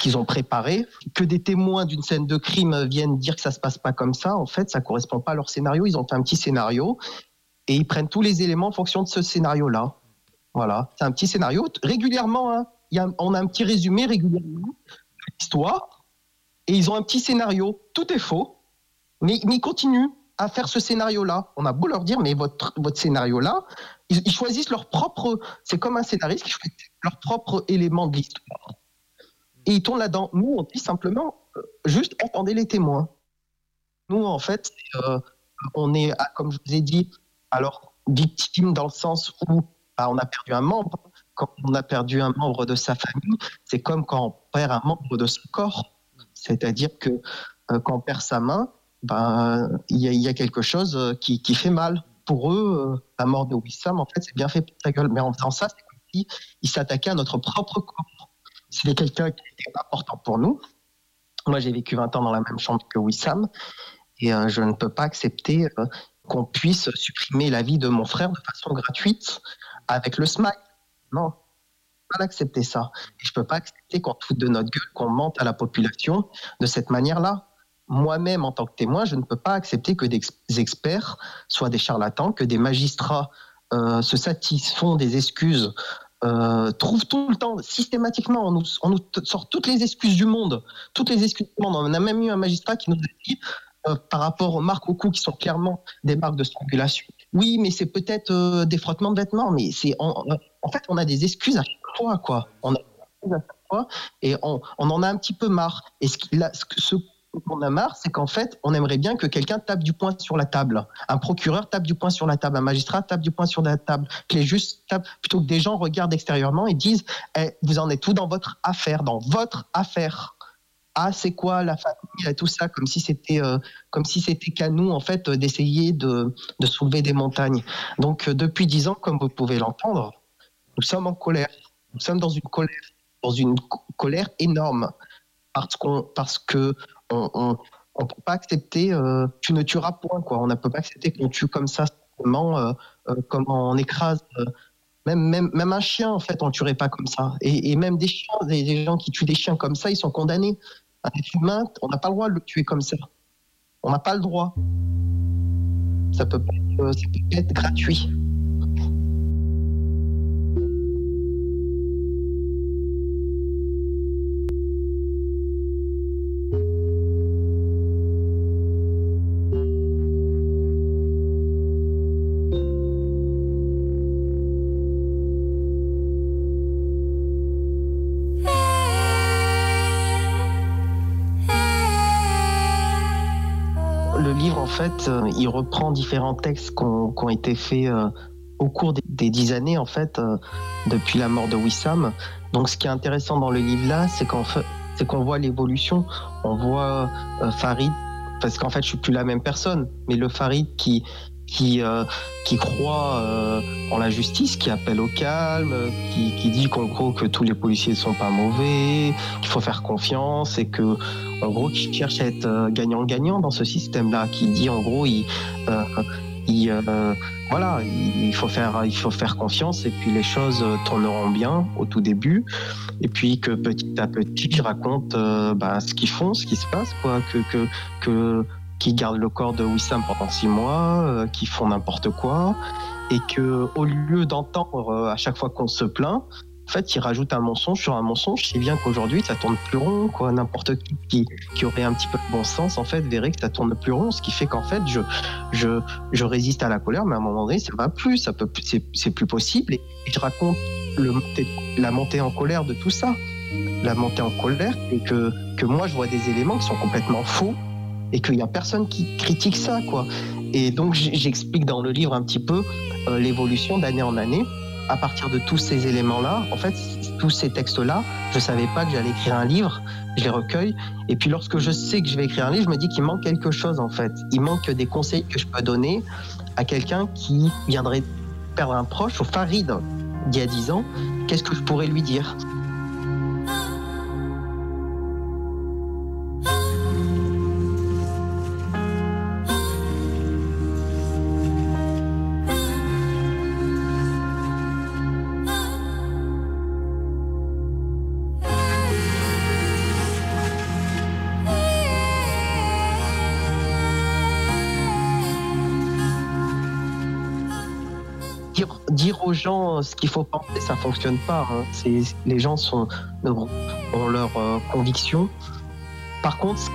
qu'ils ont préparé, que des témoins d'une scène de crime viennent dire que ça se passe pas comme ça, en fait, ça correspond pas à leur scénario. Ils ont fait un petit scénario et ils prennent tous les éléments en fonction de ce scénario-là. Voilà, c'est un petit scénario. Régulièrement, hein, on a un petit résumé régulièrement de l'histoire et ils ont un petit scénario. Tout est faux, mais, ils continuent à faire ce scénario-là. On a beau leur dire, mais votre, votre scénario-là, ils, ils choisissent leur propre. C'est comme un scénariste qui choisit leur propre élément de l'histoire. Et ils tournent là-dedans. Nous, on dit simplement, euh, juste entendez les témoins. Nous, en fait, euh, on est, ah, comme je vous ai dit, alors victime dans le sens où bah, on a perdu un membre. Quand on a perdu un membre de sa famille, c'est comme quand on perd un membre de son corps. C'est-à-dire que euh, quand on perd sa main, ben, il y, a- quelque chose euh, qui, fait mal. Pour eux, euh, la mort de Wissam, en fait, c'est bien fait pour ta gueule. Mais en faisant ça, c'est comme si ils s'attaquaient à notre propre corps. C'était quelqu'un qui était important pour nous. Moi, j'ai vécu 20 ans dans la même chambre que Wissam. Et je ne peux pas accepter qu'on puisse supprimer la vie de mon frère de façon gratuite avec le SMAC. Non, je peux pas accepter ça. Et je peux pas accepter qu'on foute de notre gueule, qu'on mente à la population de cette manière-là. Moi-même, en tant que témoin, je ne peux pas accepter que des ex- des experts soient des charlatans, que des magistrats euh, se satisfont des excuses, euh, trouvent tout le temps, systématiquement, on nous, sort toutes les excuses du monde, toutes les excuses du monde. On a même eu un magistrat qui nous a dit, euh, par rapport aux marques au cou qui sont clairement des marques de strangulation. Oui, mais c'est peut-être euh, des frottements de vêtements, mais c'est en, fait on a des excuses à chaque fois, quoi. On a des excuses à chaque fois, et on, en a un petit peu marre. Et ce, qui- là, ce, ce qu'on a marre, c'est qu'en fait, on aimerait bien que quelqu'un tape du poing sur la table. Un procureur tape du poing sur la table, un magistrat tape du poing sur la table, que les tapent, plutôt que des gens regardent extérieurement et disent Eh, Vous en êtes tout dans votre affaire, dans votre affaire. Ah, c'est quoi la famille et tout ça, comme si c'était euh, comme si c'était qu'à nous en fait euh, d'essayer de, de soulever des montagnes. Donc euh, depuis dix ans, comme vous pouvez l'entendre, nous sommes en colère. Nous sommes dans une colère, dans une co- colère énorme parce qu'on parce que on, on, peut pas accepter. tu ne tueras point quoi. On ne peut pas accepter qu'on tue comme ça simplement, euh, euh, comme on écrase. Même, même, un chien, en fait, on ne tuerait pas comme ça. Et, même des chiens, des, gens qui tuent des chiens comme ça, ils sont condamnés. Un être humain, on n'a pas le droit de le tuer comme ça. On n'a pas le droit. Ça peut pas être, euh, ça peut être gratuit. Fait, euh, il reprend différents textes qui ont, été faits euh, au cours des, dix années, en fait, euh, depuis la mort de Wissam. Donc, ce qui est intéressant dans le livre-là, c'est c'est qu'on voit l'évolution. On voit Farid, parce qu'en fait, je suis plus la même personne, mais le Farid qui qui, euh, qui croit euh, en la justice, qui appelle au calme, qui, qui dit qu'en gros que tous les policiers ne sont pas mauvais, qu'il faut faire confiance et que en gros qui cherche à être euh, gagnant-gagnant dans ce système-là, qui dit en gros il, euh, il, euh, voilà il faut faire il faut faire confiance et puis les choses tourneront bien au tout début. Et puis que petit à petit ils racontent euh, bah, ce qu'ils font, ce qui se passe quoi, que que que qui gardent le corps de Wissam pendant six mois, euh, qui font n'importe quoi, et que au lieu d'entendre euh, à chaque fois qu'on se plaint, en fait, ils rajoutent un mensonge sur un mensonge. C'est bien qu'aujourd'hui, ça tourne plus rond, quoi. N'importe qui, qui aurait un petit peu de bon sens, en fait, verrait que ça tourne plus rond, ce qui fait qu'en fait, je je je résiste à la colère, mais à un moment donné, ça va plus, ça peut, c'est c'est plus possible. Et je raconte la montée en colère de tout ça, la montée en colère, et que que moi, je vois des éléments qui sont complètement faux et qu'il n'y a personne qui critique ça, quoi. Et donc j'explique dans le livre un petit peu euh, l'évolution d'année en année. À partir de tous ces éléments-là, en fait, tous ces textes-là, je savais pas que j'allais écrire un livre, je les recueille. Et puis lorsque je sais que je vais écrire un livre, je me dis qu'il manque quelque chose, en fait. Il manque des conseils que je peux donner à quelqu'un qui viendrait perdre un proche, au Farid, d'il y a 10 ans. Qu'est-ce que je pourrais lui dire, aux gens euh, ce qu'il faut penser, ça fonctionne pas. hein. C'est, les gens sont, ont leurs euh, convictions. Par contre, ce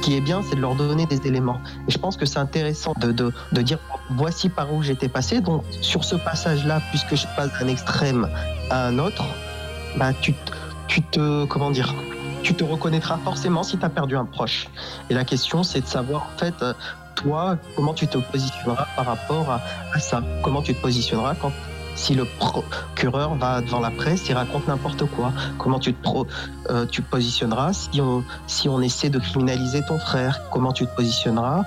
qui, est bien, c'est de leur donner des éléments. Et je pense que c'est intéressant de, dire voici par où j'étais passé. Donc, sur ce passage-là, puisque je passe d'un extrême à un autre, bah, tu, te. Comment dire tu te reconnaîtras forcément si tu as perdu un proche. Et la question, c'est de savoir, en fait, euh, toi, comment tu te positionneras par rapport à ça Comment tu te positionneras quand si le procureur va devant la presse, il raconte n'importe quoi. Comment tu te, euh, positionneras si on, si on essaie de criminaliser ton frère? Comment tu te positionneras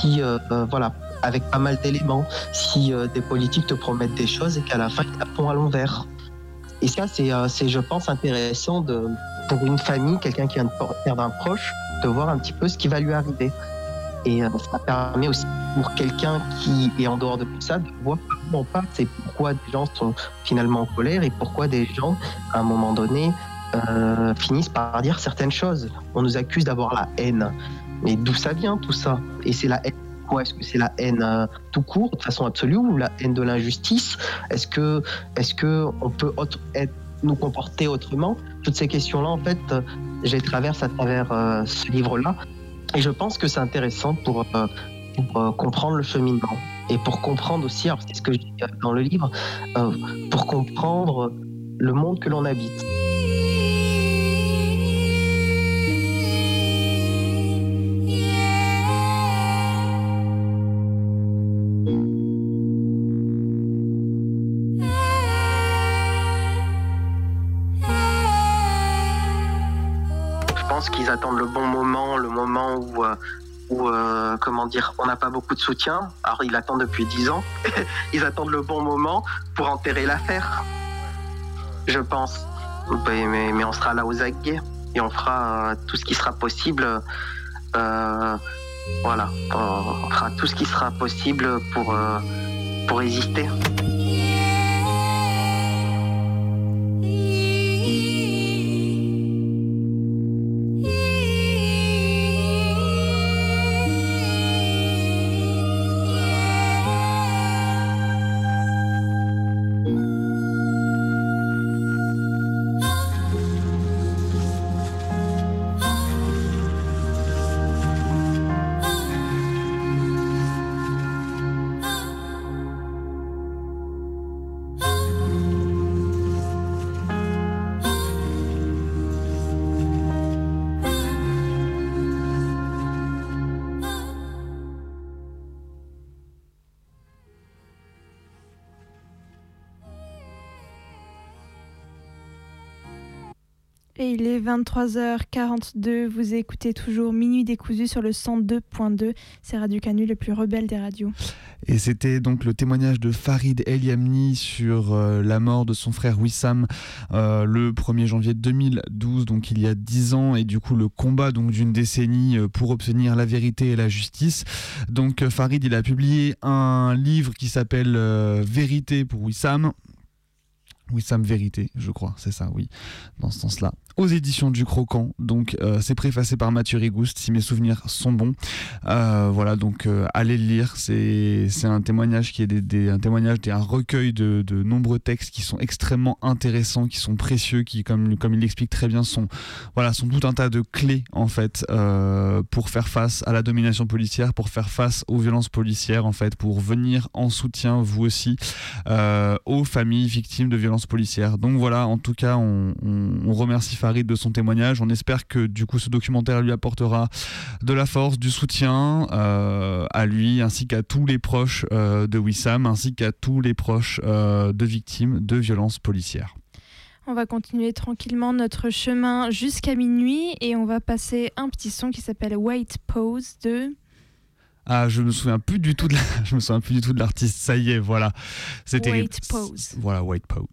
si, euh, euh, voilà, avec pas mal d'éléments, si euh, des politiques te promettent des choses et qu'à la fin, ils te font à l'envers? Et ça, c'est, euh, je pense, intéressant pour une famille, quelqu'un qui vient de perdre un proche, de voir un petit peu ce qui va lui arriver. Et euh, ça permet aussi pour quelqu'un qui est en dehors de tout ça de voir comment on passe et pourquoi des gens sont finalement en colère et pourquoi des gens, à un moment donné, euh, finissent par dire certaines choses. On nous accuse d'avoir la haine. Mais d'où ça vient tout ça? Et c'est la haine quoi? Est-ce que c'est la haine euh, tout court, de façon absolue, ou la haine de l'injustice? Est-ce que, est-ce que on peut être, nous comporter autrement? Toutes ces questions-là, en fait, euh, je les traverse à travers ce livre-là, et je pense que c'est intéressant pour, comprendre le cheminement et pour comprendre aussi, c'est ce que je dis euh, dans le livre, euh, pour comprendre le monde que l'on habite. Je pense qu'ils attendent le bon moment, le moment où euh, où euh, comment dire, on n'a pas beaucoup de soutien. Alors ils attendent depuis 10 ans. ils attendent le bon moment pour enterrer l'affaire. Je pense. Mais, mais, on sera là aux aguets et on fera euh, tout ce qui sera possible. euh, voilà, on fera tout ce qui sera possible pour, pour résister. Et il est 23h42, vous écoutez toujours Minuit décousu sur le 102.2, c'est Radio Canu, le plus rebelle des radios. Et c'était donc le témoignage de Farid El Yamni sur euh, la mort de son frère Wissam euh, le 1er janvier 2012, donc il y a 10 ans, et du coup le combat d'une décennie euh, pour obtenir la vérité et la justice. Donc Farid il a publié un livre qui s'appelle Vérité pour Wissam. Wissam Vérité, je crois, c'est ça, oui, dans ce sens-là. Aux éditions du Croquant, donc euh, c'est préfacé par Mathieu Rigouste, si mes souvenirs sont bons. Euh, voilà, donc euh, allez le lire, c'est un témoignage qui est un témoignage, des- un recueil de, de nombreux textes qui sont extrêmement intéressants, qui sont précieux, qui, comme, comme il l'explique très bien, sont, voilà, sont tout un tas de clés, en fait, pour faire face à la domination policière, pour faire face aux violences policières, en fait, pour venir en soutien, vous aussi, aux familles victimes de violences policières. Donc voilà, en tout cas, on- on remercie Farid de son témoignage. On espère que du coup ce documentaire lui apportera de la force, du soutien euh, à lui, ainsi qu'à tous les proches euh, de Wissam, ainsi qu'à tous les proches euh, de victimes de violences policières. On va continuer tranquillement notre chemin jusqu'à minuit et on va passer un petit son qui s'appelle Wait Pose de... Ah, je me souviens plus du tout de la- je me souviens plus du tout de l'artiste. Ça y est, voilà. Terrible. Wait Pose. Voilà, Wait Pose.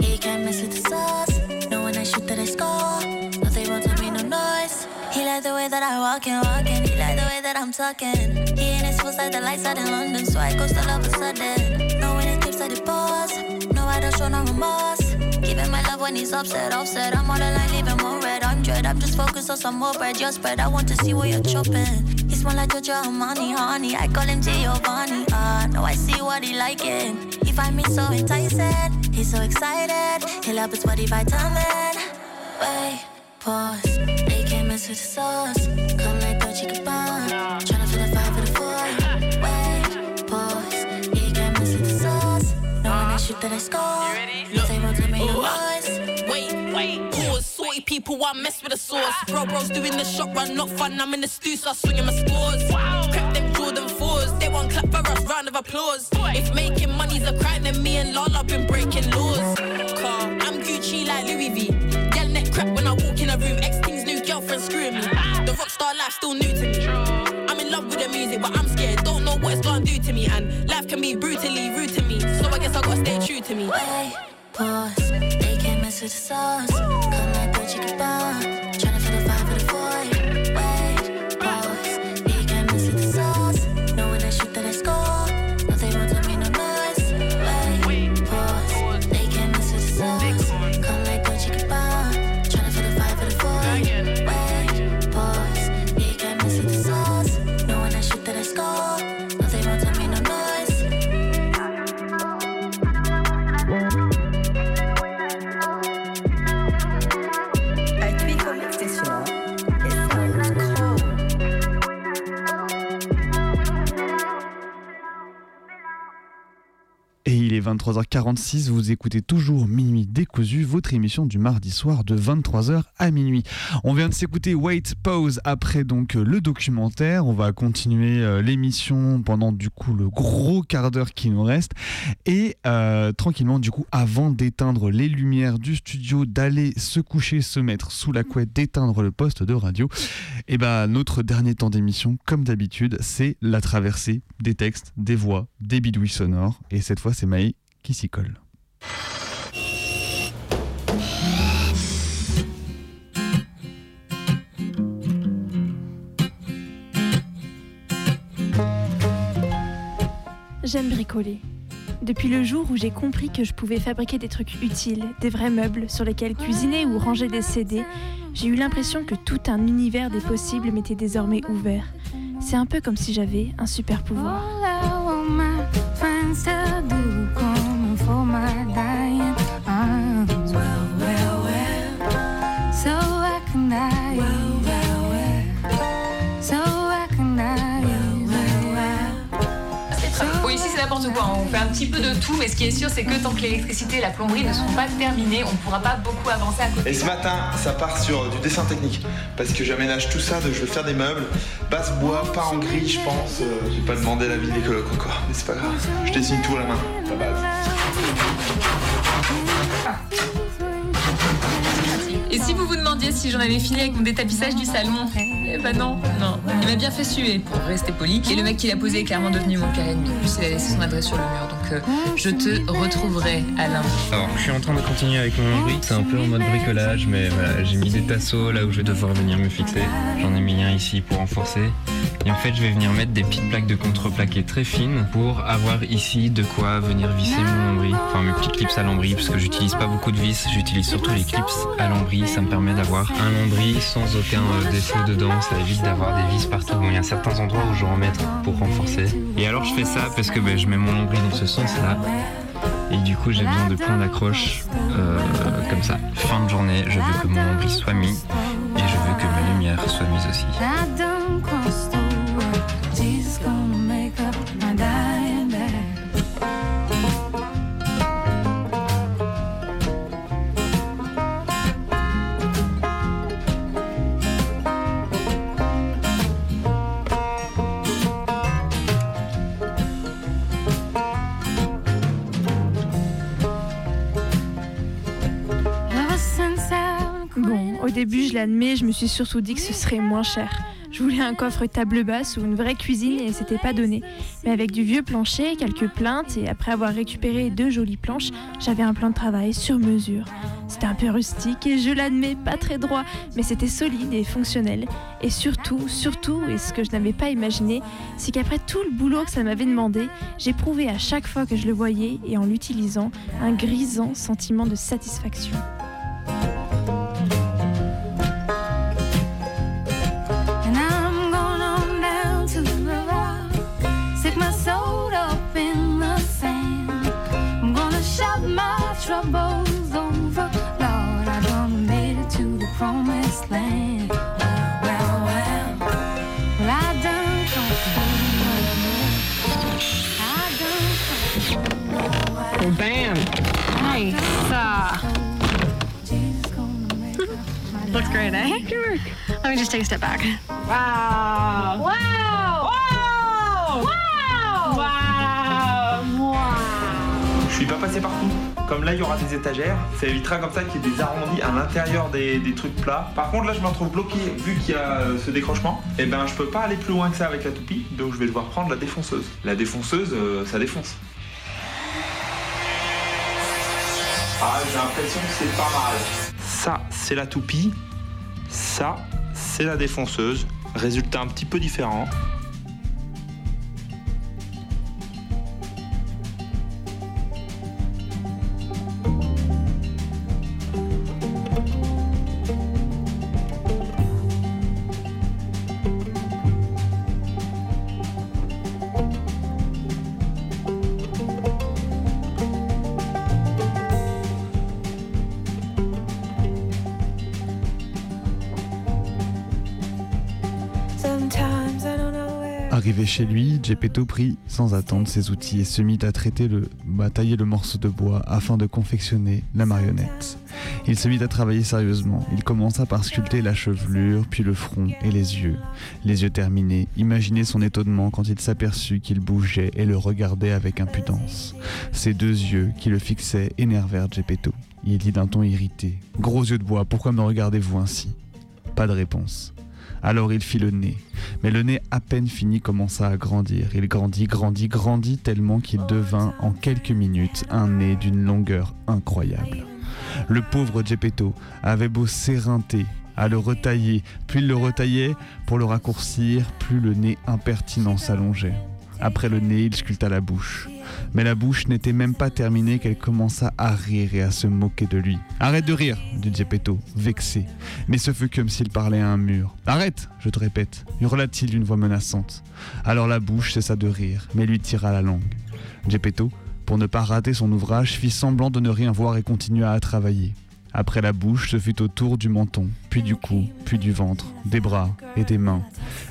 He can't mess with the sauce. No when I shoot that I score. No, they won't tell no noise. He like the way that I walk and and he like the way that I'm talking. He in his the lights out in London, so I all of a sudden. No when it tips at the pause. No, I don't show no remorse. Giving my love when he's upset, offset. I'm the line, leaving more red. I'm dread. I'm just focused on some more bread. Your spread. I want to see what you're chopping. Smell like Giorgio Armani, honey. I call him Giovanni. Ah, no, I see what he liking. He find me so enticing. He's so excited. He love his body vitamin. Wait, pause. They can't mess with the sauce. Come like Dolce Gabbana. Tryna feel the five for the four. Wait, pause. He can't mess with the sauce. No when I shoot that I score. People, I mess with the sauce. Bro, bro's doing the shot run, not fun. I'm in the stew, so I swinging my scores. Crap them Jordan 4s. They won't clap for us, round of applause. If making money's a crime, then me and Lala been breaking laws. Car, I'm Gucci like Louis V. Gal neck crap when I walk in a room. Ex thing's new girlfriend screwing me. The rockstar life still new to me. I'm in love with the music, but I'm scared. Don't know what it's gonna do to me. And life can be brutally rude to me. So I guess I gotta stay true to me. Wait, pause. They can't mess with the sauce. Come like Dolce Gabbana. Tryna feel est 23h46, vous écoutez toujours Minuit décousu, votre émission du mardi soir de 23h à minuit. On vient de s'écouter Wait Pause après donc le documentaire. On va continuer euh, l'émission pendant du coup le gros quart d'heure qui nous reste. Et euh, tranquillement du coup avant d'éteindre les lumières du studio, d'aller se coucher, se mettre sous la couette, d'éteindre le poste de radio, et ben notre dernier temps d'émission, comme d'habitude, c'est la traversée des textes, des voix, des bidouilles sonores. Et cette fois c'est Maï qui s'y colle. J'aime bricoler. Depuis le jour où j'ai compris que je pouvais fabriquer des trucs utiles, des vrais meubles sur lesquels cuisiner ou ranger des CD, j'ai eu l'impression que tout un univers des possibles m'était désormais ouvert. C'est un peu comme si j'avais un super pouvoir. Quoi, on fait un petit peu de tout, mais ce qui est sûr c'est que tant que l'électricité et la plomberie ne seront pas terminées, on ne pourra pas beaucoup avancer à côté. Et ce matin, ça part sur du dessin technique. Parce que j'aménage tout ça, de, je veux faire des meubles. Basse bois, pas en gris, je pense. Euh, J'ai pas demandé l'avis des colocs encore. Mais c'est pas grave. Je dessine tout à la main, la base. Et si vous vous demandiez si j'en avais fini avec mon détapissage du salon Eh ben non, non. Il m'a bien fait suer pour rester poli. Et le mec qui l'a posé est clairement devenu mon carré ennemi. En plus, il a laissé son adresse sur le mur. Donc, euh, je te retrouverai, Alain. Alors, je suis en train de continuer avec mon lambris. C'est un peu en mode bricolage, mais j'ai mis des tasseaux là où je vais devoir venir me fixer. J'en ai mis un ici pour renforcer. Et en fait, je vais venir mettre des petites plaques de contreplaqué très fines pour avoir ici de quoi venir visser mon lambris. Enfin, mes petites clips à lambris, parce que j'utilise pas beaucoup de vis, j'utilise surtout les clips à lambris. Ça me permet d'avoir un lambris sans aucun euh, défaut dedans. Ça évite d'avoir des vis partout. Bon, il y a certains endroits où je remettre pour renforcer. Et alors, je fais ça parce que ben, je mets mon lambris dans ce sens-là. Et du coup, j'ai besoin de points d'accroche euh, comme ça. Fin de journée, je veux que mon lambris soit mis et je veux que ma lumière soit mise aussi. Début, je l'admets, je me suis surtout dit que ce serait moins cher. Je voulais un coffre table basse ou une vraie cuisine et c'était pas donné. Mais avec du vieux plancher, quelques plaintes et après avoir récupéré deux jolies planches, j'avais un plan de travail sur mesure. C'était un peu rustique et je l'admets, pas très droit, mais c'était solide et fonctionnel. Et surtout, surtout, et ce que je n'avais pas imaginé, c'est qu'après tout le boulot que ça m'avait demandé, j'éprouvais à chaque fois que je le voyais et en l'utilisant un grisant sentiment de satisfaction. Eh? Let me just take a step back. Wow! Wow! Wow! Wow! Wow! Je suis pas passé partout. Comme là, il y aura des étagères, ça évitera comme ça qu'il y ait des arrondis à l'intérieur des, des trucs plats. Par contre, là, je me retrouve bloqué vu qu'il y a euh, ce décrochement. Et ben, je peux pas aller plus loin que ça avec la toupie, donc je vais devoir prendre la défonceuse. La défonceuse, euh, ça défonce. Ah, j'ai l'impression que c'est pas mal. Ça, c'est la toupie. C'est la défonceuse. Résultat un petit peu différent. Chez lui, Geppetto prit sans attendre ses outils et se mit à traiter le, tailler le morceau de bois afin de confectionner la marionnette. Il se mit à travailler sérieusement. Il commença par sculpter la chevelure, puis le front et les yeux. Les yeux terminés, imaginez son étonnement quand il s'aperçut qu'il bougeait et le regardait avec impudence. Ses deux yeux qui le fixaient énervèrent Geppetto. Il dit d'un ton irrité Gros yeux de bois, pourquoi me regardez-vous ainsi? Pas de réponse. Alors il fit le nez. Mais le nez à peine fini commença à grandir. Il grandit, grandit, grandit tellement qu'il devint en quelques minutes un nez d'une longueur incroyable. Le pauvre Geppetto avait beau s'éreinter à le retailler, puis il le retaillait pour le raccourcir, plus le nez impertinent s'allongeait. Après le nez, il sculpta la bouche. Mais la bouche n'était même pas terminée qu'elle commença à rire et à se moquer de lui. Arrête de rire, dit Geppetto, vexé. Mais ce fut comme s'il parlait à un mur. Arrête, je te répète, hurla-t-il d'une voix menaçante. Alors la bouche cessa de rire, mais lui tira la langue. Geppetto, pour ne pas rater son ouvrage, fit semblant de ne rien voir et continua à travailler. Après la bouche, ce fut au tour du menton, puis du cou, puis du ventre, des bras et des mains.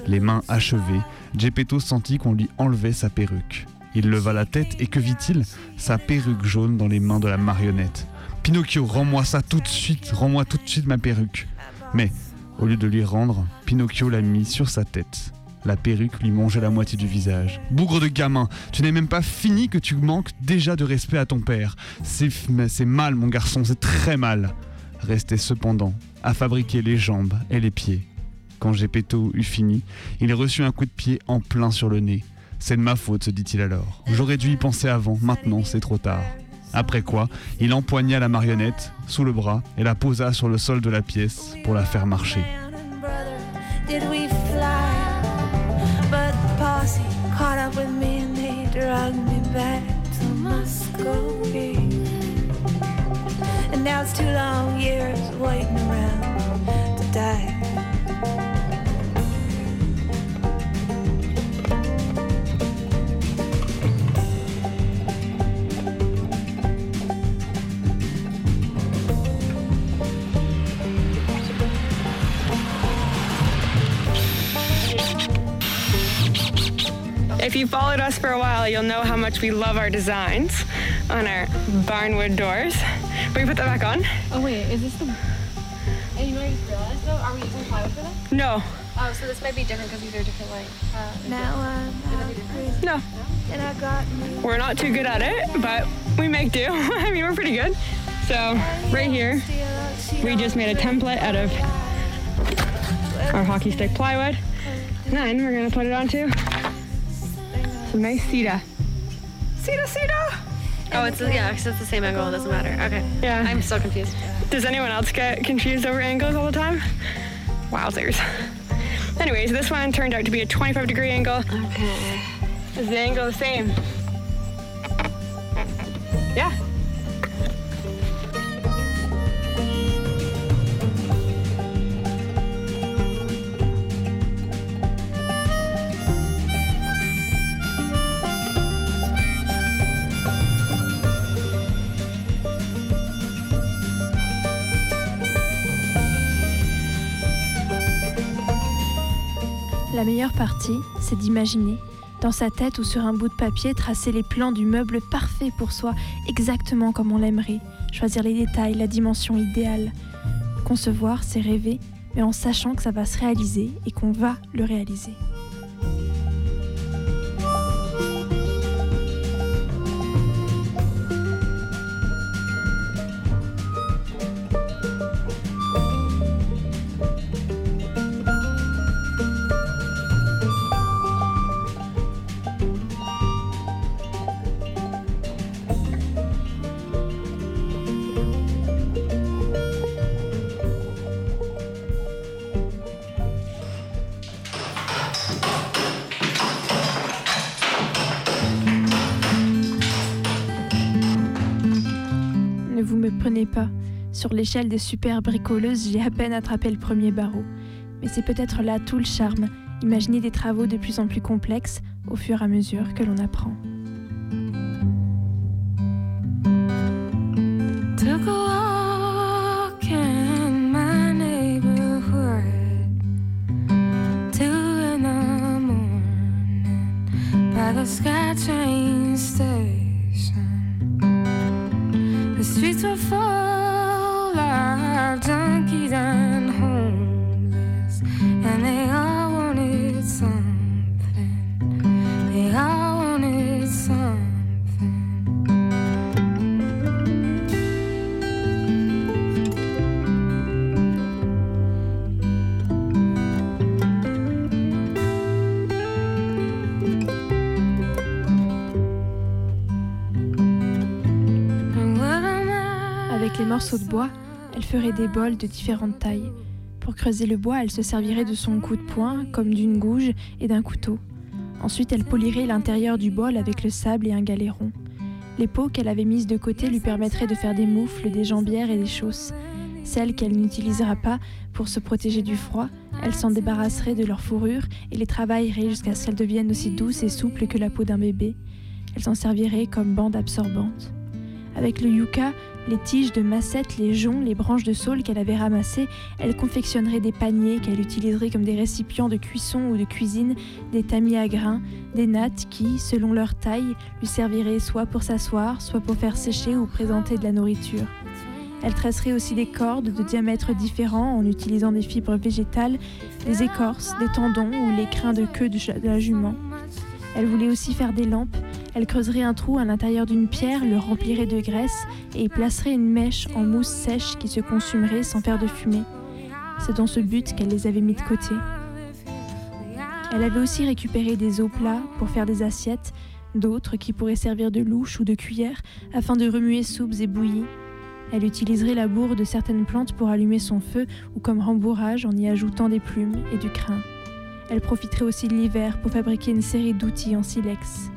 Les mains achevées, Geppetto sentit qu'on lui enlevait sa perruque. Il leva la tête et que vit-il? Sa perruque jaune dans les mains de la marionnette. Pinocchio, rends-moi ça tout de suite, rends-moi tout de suite ma perruque. Mais, au lieu de lui rendre, Pinocchio l'a mis sur sa tête. La perruque lui mangeait la moitié du visage. Bougre de gamin, tu n'es même pas fini que tu manques déjà de respect à ton père. C'est mal, mon garçon, c'est très mal. Restait cependant à fabriquer les jambes et les pieds. Quand Geppetto eut fini, il reçut un coup de pied en plein sur le nez. C'est de ma faute, se dit-il alors. J'aurais dû y penser avant, maintenant c'est trop tard. Après quoi, il empoigna la marionnette sous le bras et la posa sur le sol de la pièce pour la faire marcher. Posse caught up with me and they dragged me back to Muscovy. And now it's two long years waiting around to die. If you followed us for a while, you'll know how much we love our designs on our barnwood doors. Can we put that back on? Oh wait, is this the? And you know what I just realized though? Are we using plywood for this? No. Oh, so this might be different because these are different like. Uh, Now I'm No. and I got me. We're not too good at it, but we make do. I mean, we're pretty good. So, right here, we just made a template out of our hockey stick plywood. And then we're gonna put it onto some nice cedar. Cedar, cedar! Oh, it's yeah, because it's the same angle. It doesn't matter. Okay. Yeah. I'm so confused. Does anyone else get confused over angles all the time? Wowzers. Anyways, this one turned out to be a 25 degree angle. Okay. Is the angle the same? Yeah. Partie, c'est d'imaginer, dans sa tête ou sur un bout de papier, tracer les plans du meuble parfait pour soi, exactement comme on l'aimerait, choisir les détails, la dimension idéale. Concevoir, c'est rêver, mais en sachant que ça va se réaliser et qu'on va le réaliser. Sur l'échelle des super bricoleuses, j'ai à peine attrapé le premier barreau. Mais c'est peut-être là tout le charme, imaginer des travaux de plus en plus complexes au fur et à mesure que l'on apprend. Ferait des bols de différentes tailles. Pour creuser le bois, elle se servirait de son coup de poing, comme d'une gouge et d'un couteau. Ensuite, elle polirait l'intérieur du bol avec le sable et un galéron. Les peaux qu'elle avait mises de côté lui permettraient de faire des moufles, des jambières et des chausses. Celles qu'elle n'utilisera pas pour se protéger du froid, elle s'en débarrasserait de leur fourrure et les travaillerait jusqu'à ce qu'elles deviennent aussi douces et souples que la peau d'un bébé. Elle s'en servirait comme bande absorbante. Avec le yucca, les tiges de massette, les joncs, les branches de saule qu'elle avait ramassées, elle confectionnerait des paniers qu'elle utiliserait comme des récipients de cuisson ou de cuisine, des tamis à grains, des nattes qui, selon leur taille, lui serviraient soit pour s'asseoir, soit pour faire sécher ou présenter de la nourriture. Elle tresserait aussi des cordes de diamètres différents en utilisant des fibres végétales, des écorces, des tendons ou les crins de queue de la jument. Elle voulait aussi faire des lampes. Elle creuserait un trou à l'intérieur d'une pierre, le remplirait de graisse et y placerait une mèche en mousse sèche qui se consumerait sans faire de fumée. C'est dans ce but qu'elle les avait mis de côté. Elle avait aussi récupéré des os plats pour faire des assiettes, d'autres qui pourraient servir de louche ou de cuillère afin de remuer soupes et bouillies. Elle utiliserait la bourre de certaines plantes pour allumer son feu ou comme rembourrage en y ajoutant des plumes et du crin. Elle profiterait aussi de l'hiver pour fabriquer une série d'outils en silex.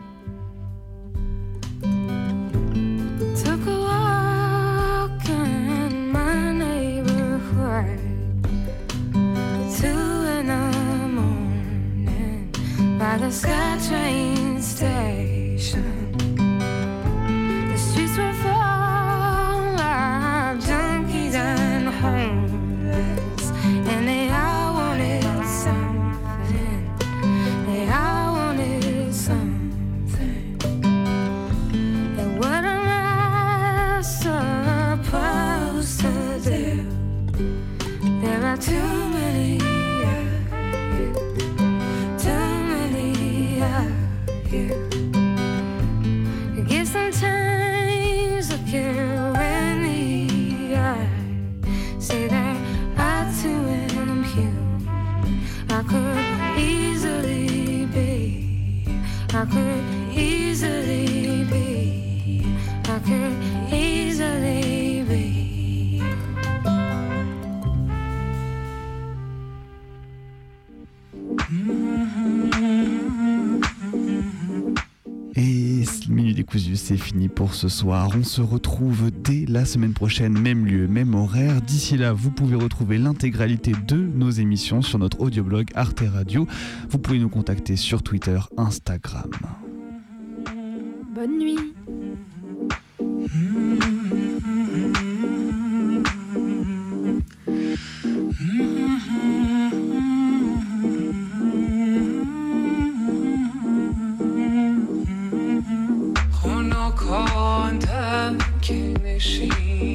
By the SkyTrain station. I could easily be, I could c'est fini pour ce soir. On se retrouve dès la semaine prochaine, même lieu, même horaire. D'ici là, vous pouvez retrouver l'intégralité de nos émissions sur notre audioblog Arte Radio. Vous pouvez nous contacter sur Twitter, Instagram. Bonne nuit making machine.